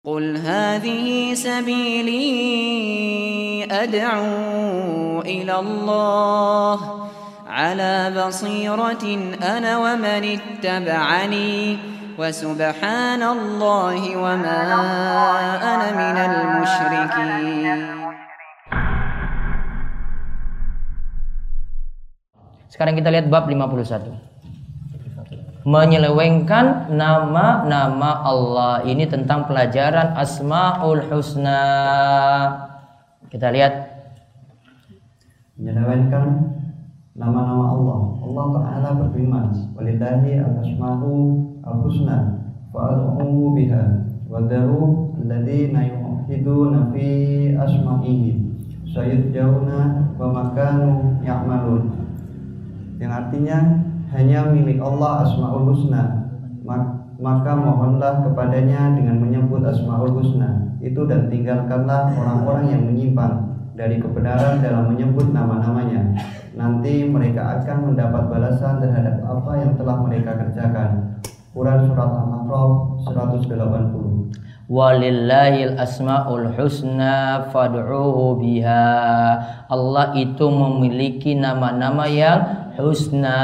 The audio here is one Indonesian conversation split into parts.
قل هذه سبيلي أدعو إلى الله على بصيرة أنا ومن اتبعني وسبحان الله وما أنا من المشركين. Sekarang kita lihat bab 51 menyelewengkan nama-nama Allah. Ini tentang pelajaran Asmaul Husna. Kita lihat menyelewengkan nama-nama Allah. Allah Taala berfirman, "Walillahi al-asma'u al-husna fa'ad'uhu biha wa daru alladziina yuhiduna fi asma'ihi sayujzauna wa makanu ya'malun." Yang artinya hanya milik Allah Asmaul Husna. Maka mohonlah kepadanya dengan menyebut Asmaul Husna. Itu dan tinggalkanlah orang-orang yang menyimpang dari kebenaran dalam menyebut nama-namanya. Nanti mereka akan mendapat balasan terhadap apa yang telah mereka kerjakan. Quran Surat Al-A'raf 180 Walillahil asmaul husna fad'uhu biha. Allah itu memiliki nama-nama yang husna,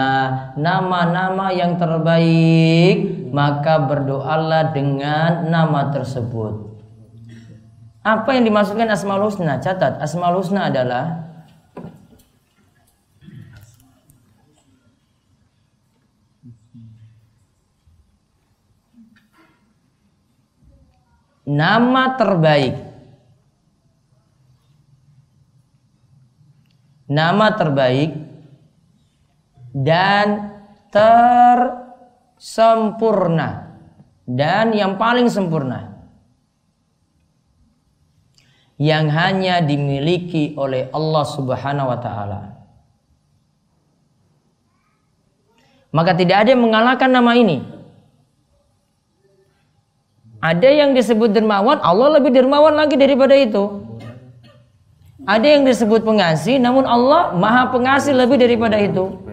nama-nama yang terbaik, maka berdoalah dengan nama tersebut. Apa yang dimaksudkan Asmaul Husna? Catat, Asmaul Husna adalah nama terbaik. Nama terbaik dan tersempurna dan yang paling sempurna yang hanya dimiliki oleh Allah Subhanahu wa taala. Maka tidak ada yang mengalahkan nama ini. Ada yang disebut dermawan, Allah lebih dermawan lagi daripada itu. Ada yang disebut pengasih, namun Allah maha pengasih lebih daripada itu.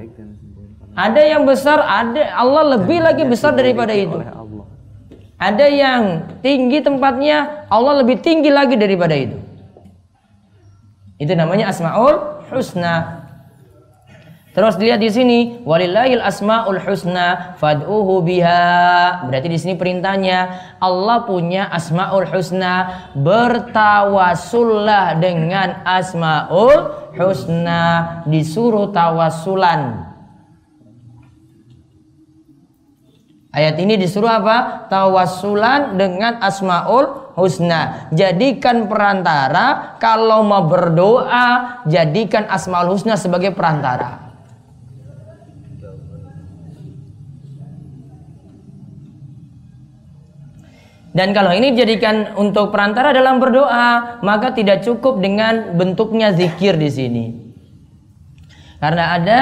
Ada yang besar, ada Allah lebih lagi besar daripada itu. Ada yang tinggi tempatnya, Allah lebih tinggi lagi daripada itu. Itu namanya Asmaul Husna. Terus dilihat di sini, walillahil asmaul husna fad'uhu biha. Berarti di sini perintahnya Allah punya asmaul husna, bertawasullah dengan asmaul husna, disuruh tawasulan. Ayat ini disuruh apa? Tawasulan dengan asmaul husna. Jadikan perantara kalau mau berdoa, jadikan asmaul husna sebagai perantara. Dan kalau ini dijadikan untuk perantara dalam berdoa, maka tidak cukup dengan bentuknya zikir di sini. Karena ada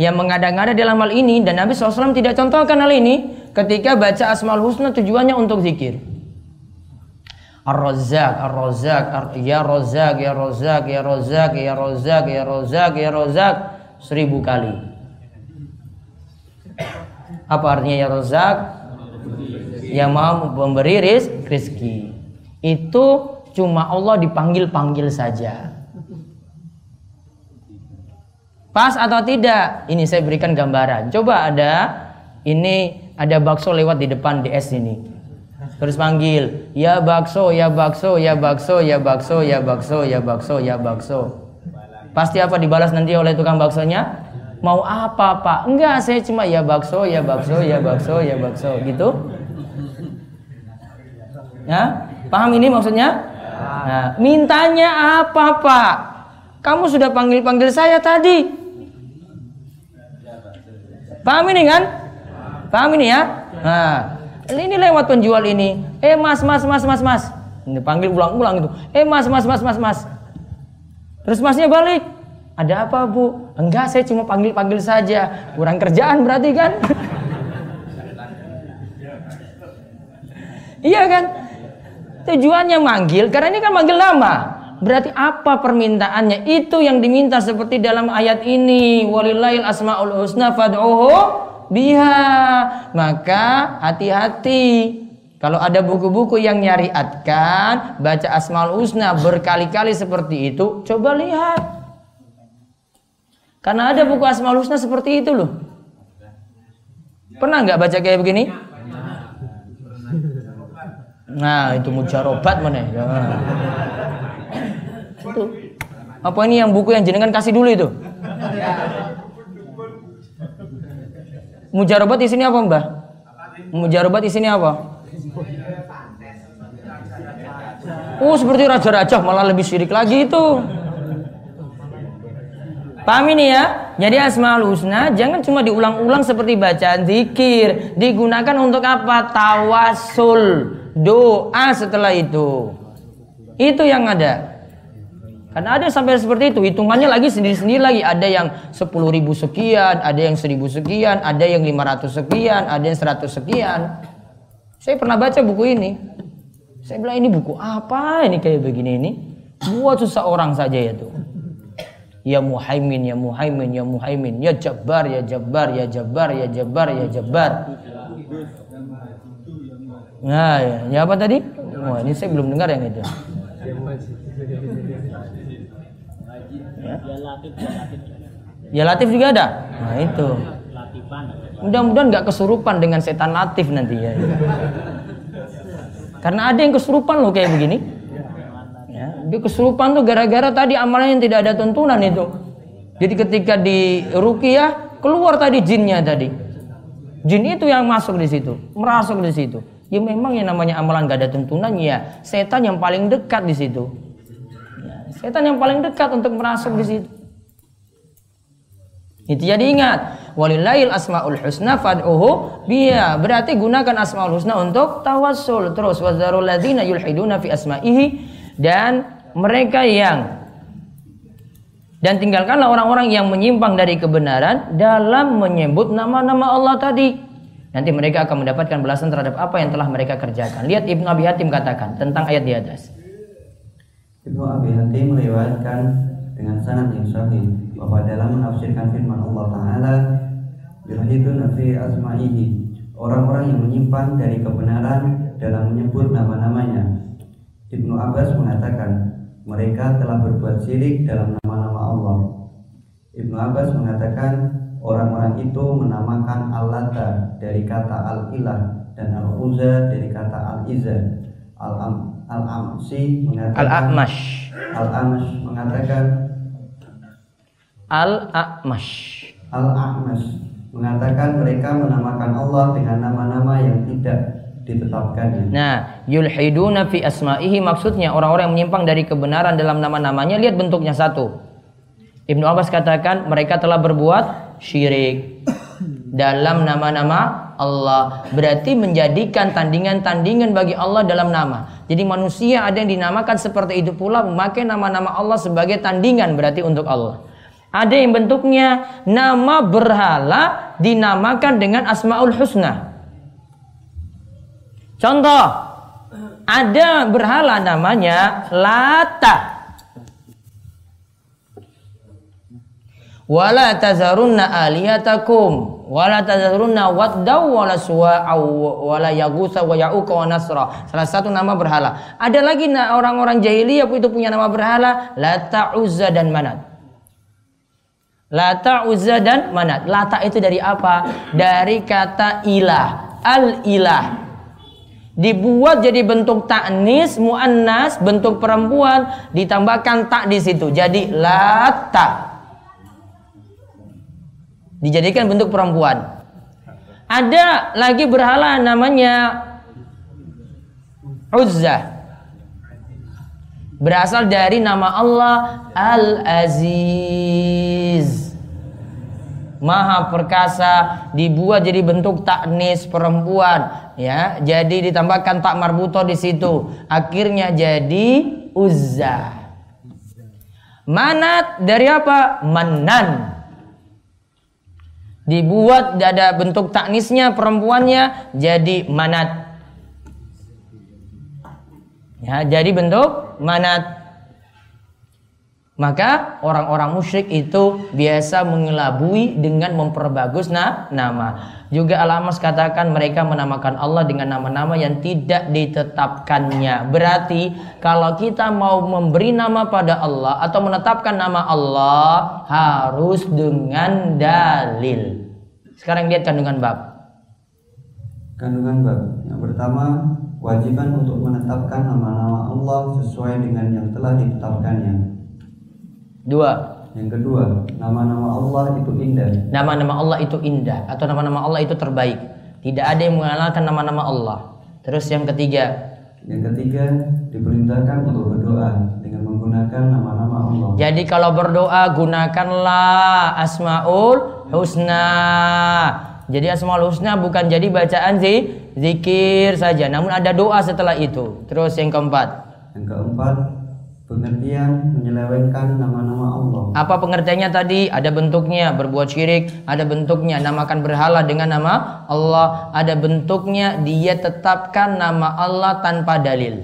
yang mengada-ngada dalam hal ini dan Nabi SAW tidak contohkan hal ini ketika baca Asmaul Husna tujuannya untuk zikir. Ar-Razzaq, Ar-Razzaq, Ar ya Razzaq, ya Razzaq, ya Razzaq, ya Razzaq, ya Razzaq, ya Razzaq seribu kali. Apa artinya ya Razzaq? Yang mau memberi rezeki. Itu cuma Allah dipanggil-panggil saja. Pas atau tidak? Ini saya berikan gambaran. Coba ada ini ada bakso lewat di depan DS ini. Terus panggil, ya bakso, ya bakso, ya bakso, ya bakso, ya bakso, ya bakso, ya bakso. Pasti apa dibalas nanti oleh tukang baksonya? Mau apa pak? Enggak, saya cuma ya bakso, ya bakso, ya bakso, ya bakso, gitu. Ya, paham ini maksudnya? Nah, mintanya apa pak? Kamu sudah panggil-panggil saya tadi. Paham ini kan? Paham ini ya? Nah, ini lewat penjual ini. Eh mas, mas, mas, mas, mas. Ini panggil ulang-ulang itu. Eh mas, mas, mas, mas, mas. Terus masnya balik. Ada apa bu? Enggak, saya cuma panggil-panggil saja. Kurang kerjaan berarti kan? iya kan? Tujuannya manggil, karena ini kan manggil nama. Berarti apa permintaannya? Itu yang diminta seperti dalam ayat ini. Walillahil asmaul husna fad'uhu biha. Maka hati-hati Kalau ada buku-buku yang nyariatkan baca Asmaul Husna berkali-kali seperti itu, coba lihat. Karena ada buku Asmaul Husna seperti itu loh. Pernah nggak baca kayak begini? Nah, itu mujarobat mana ya? Apa ini yang buku yang jenengan kasih dulu itu? Mujarobat di sini apa, Mbah? Mujarobat di sini apa? Oh seperti raja-raja malah lebih syirik lagi itu. Paham ini ya? Jadi Asmaul Husna jangan cuma diulang-ulang seperti bacaan zikir. Digunakan untuk apa? Tawasul. Doa setelah itu. Itu yang ada. Karena ada sampai seperti itu. Hitungannya lagi sendiri-sendiri lagi. Ada yang 10 ribu sekian, ada yang 1000 sekian, ada yang 500 sekian, ada yang 100 sekian. Saya pernah baca buku ini. Saya bilang ini buku apa ini kayak begini ini? Buat seseorang saja ya tuh. Ya Muhaimin, ya Muhaimin, ya Muhaimin, ya Jabbar, ya Jabbar, ya Jabbar, ya Jabbar, ya Jabbar. Nah, ya, ya apa tadi? Wah, ini saya belum dengar yang itu. Ya, Latif juga ada. Nah, itu. Mudah-mudahan nggak kesurupan dengan setan latif nanti ya. Karena ada yang kesurupan loh kayak begini. Ya, dia kesurupan tuh gara-gara tadi amalan yang tidak ada tuntunan itu. Jadi ketika di rukiah keluar tadi jinnya tadi. Jin itu yang masuk di situ, merasuk di situ. Ya memang yang namanya amalan gak ada tuntunan ya setan yang paling dekat di situ. Ya, setan yang paling dekat untuk merasuk di situ. Itu jadi ingat, walillahil asmaul husna fad'uhu biya. Berarti gunakan asmaul husna untuk tawassul. Terus wazarul ladzina yulhiduna fi asma'ihi dan mereka yang dan tinggalkanlah orang-orang yang menyimpang dari kebenaran dalam menyebut nama-nama Allah tadi. Nanti mereka akan mendapatkan balasan terhadap apa yang telah mereka kerjakan. Lihat Ibnu Abi Hatim katakan tentang ayat di atas. Ibnu Abi Hatim meriwayatkan dengan sanad yang sahih bahwa dalam menafsirkan firman Allah Taala yulhiduna fi asma'ihi orang-orang yang menyimpan dari kebenaran dalam menyebut nama-namanya. Ibnu Abbas mengatakan mereka telah berbuat syirik dalam nama-nama Allah. Ibnu Abbas mengatakan orang-orang itu menamakan Al-Lata dari kata Al-Ilah dan Al-Uzza dari kata Al-Izza. Al-Am Al-Amsi mengatakan Al-A'mash. Al-Amash mengatakan Al-A'mash. Al-A'mash mengatakan mereka menamakan Allah dengan nama-nama yang tidak ditetapkannya. Nah, yulhiduna fi asma'ihi maksudnya orang-orang yang menyimpang dari kebenaran dalam nama-namanya lihat bentuknya satu. Ibnu Abbas katakan mereka telah berbuat syirik dalam nama-nama Allah. Berarti menjadikan tandingan-tandingan bagi Allah dalam nama. Jadi manusia ada yang dinamakan seperti itu pula memakai nama-nama Allah sebagai tandingan berarti untuk Allah. Ada yang bentuknya nama berhala dinamakan dengan Asmaul Husna. Contoh, ada berhala namanya Lata. Wala tazarunna aliyatakum wala tazarunna waddaw wala suwa'aw wala yagusa wa ya'uka wa nasra. Salah satu nama berhala. Ada lagi orang-orang jahiliyah itu punya nama berhala Lata, Uzza dan Manat. Lata, Uzza dan Manat. Lata itu dari apa? Dari kata ilah. Al-ilah. Dibuat jadi bentuk taknis, muannas, bentuk perempuan, ditambahkan tak di situ. Jadi lata. Dijadikan bentuk perempuan. Ada lagi berhala namanya Uzza. Berasal dari nama Allah Al-Aziz. Maha perkasa dibuat jadi bentuk taknis perempuan ya. Jadi ditambahkan tak marbuto di situ. Akhirnya jadi uzza. Manat dari apa? Manan. Dibuat ada bentuk taknisnya perempuannya jadi manat. Ya jadi bentuk manat Maka orang-orang musyrik itu biasa mengelabui dengan memperbagus na nama. Juga Al-Amas katakan mereka menamakan Allah dengan nama-nama yang tidak ditetapkannya. Berarti kalau kita mau memberi nama pada Allah atau menetapkan nama Allah harus dengan dalil. Sekarang lihat kandungan bab. Kandungan bab yang pertama wajiban untuk menetapkan nama-nama Allah sesuai dengan yang telah ditetapkannya. Dua, Yang kedua, nama-nama Allah itu indah. nama-nama Allah itu indah atau nama-nama Allah itu terbaik. Tidak ada yang mengenalkan nama-nama Allah. Terus yang ketiga, Yang ketiga, diperintahkan untuk berdoa dengan menggunakan nama-nama Allah. jadi kalau berdoa gunakanlah Asmaul Husna. Jadi Asmaul Husna bukan jadi bacaan zi, zikir saja, namun ada doa setelah itu. Terus yang keempat, Yang keempat, pengertian menyelewengkan nama-nama Allah. apa pengertiannya tadi? Ada bentuknya berbuat syirik, ada bentuknya namakan berhala dengan nama Allah, ada bentuknya dia tetapkan nama Allah tanpa dalil.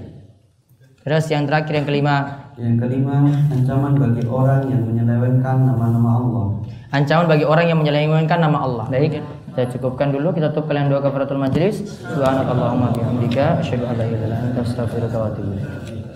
Terus yang terakhir yang kelima, Yang kelima, ancaman bagi orang yang menyelewengkan nama-nama Allah. Ancaman bagi orang yang menyelewengkan nama Allah. Baik, kita cukupkan dulu. Kita tutup kalian dua kafaratul majelis. Subhanakallahumma bihamdika asyhadu an la ilaha illa anta astaghfiruka wa atubu ilaik.